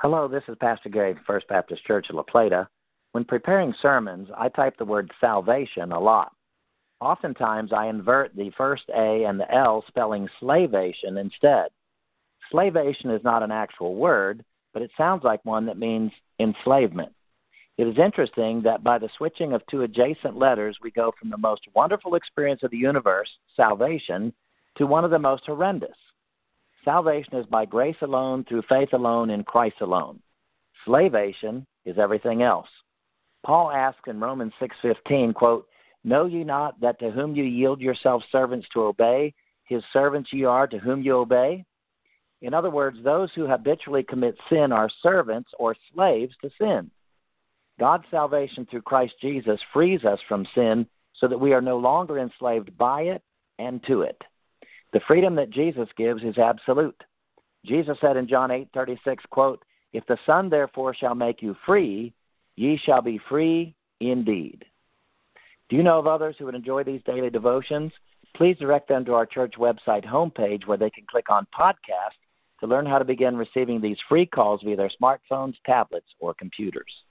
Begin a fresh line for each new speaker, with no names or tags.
Hello, this is Pastor Gary First Baptist Church of La Plata. When preparing sermons, I type the word salvation a lot. Oftentimes, I invert the first A and the L, spelling slavation instead. Slavation is not an actual word, but it sounds like one that means enslavement. It is interesting that by the switching of two adjacent letters, we go from the most wonderful experience of the universe, salvation, to one of the most horrendous. Salvation is by grace alone, through faith alone, in Christ alone. Slavation is everything else. Paul asks in Romans 6:15, quote, "Know ye not that to whom you yield yourselves servants to obey, his servants ye are to whom you obey?" In other words, those who habitually commit sin are servants or slaves to sin. God's salvation through Christ Jesus frees us from sin so that we are no longer enslaved by it and to it. The freedom that Jesus gives is absolute. Jesus said in John 8:36, quote, "If the Son therefore shall make you free, ye shall be free indeed." Do you know of others who would enjoy these daily devotions? Please direct them to our church website homepage where they can click on podcast to learn how to begin receiving these free calls via their smartphones, tablets, or computers.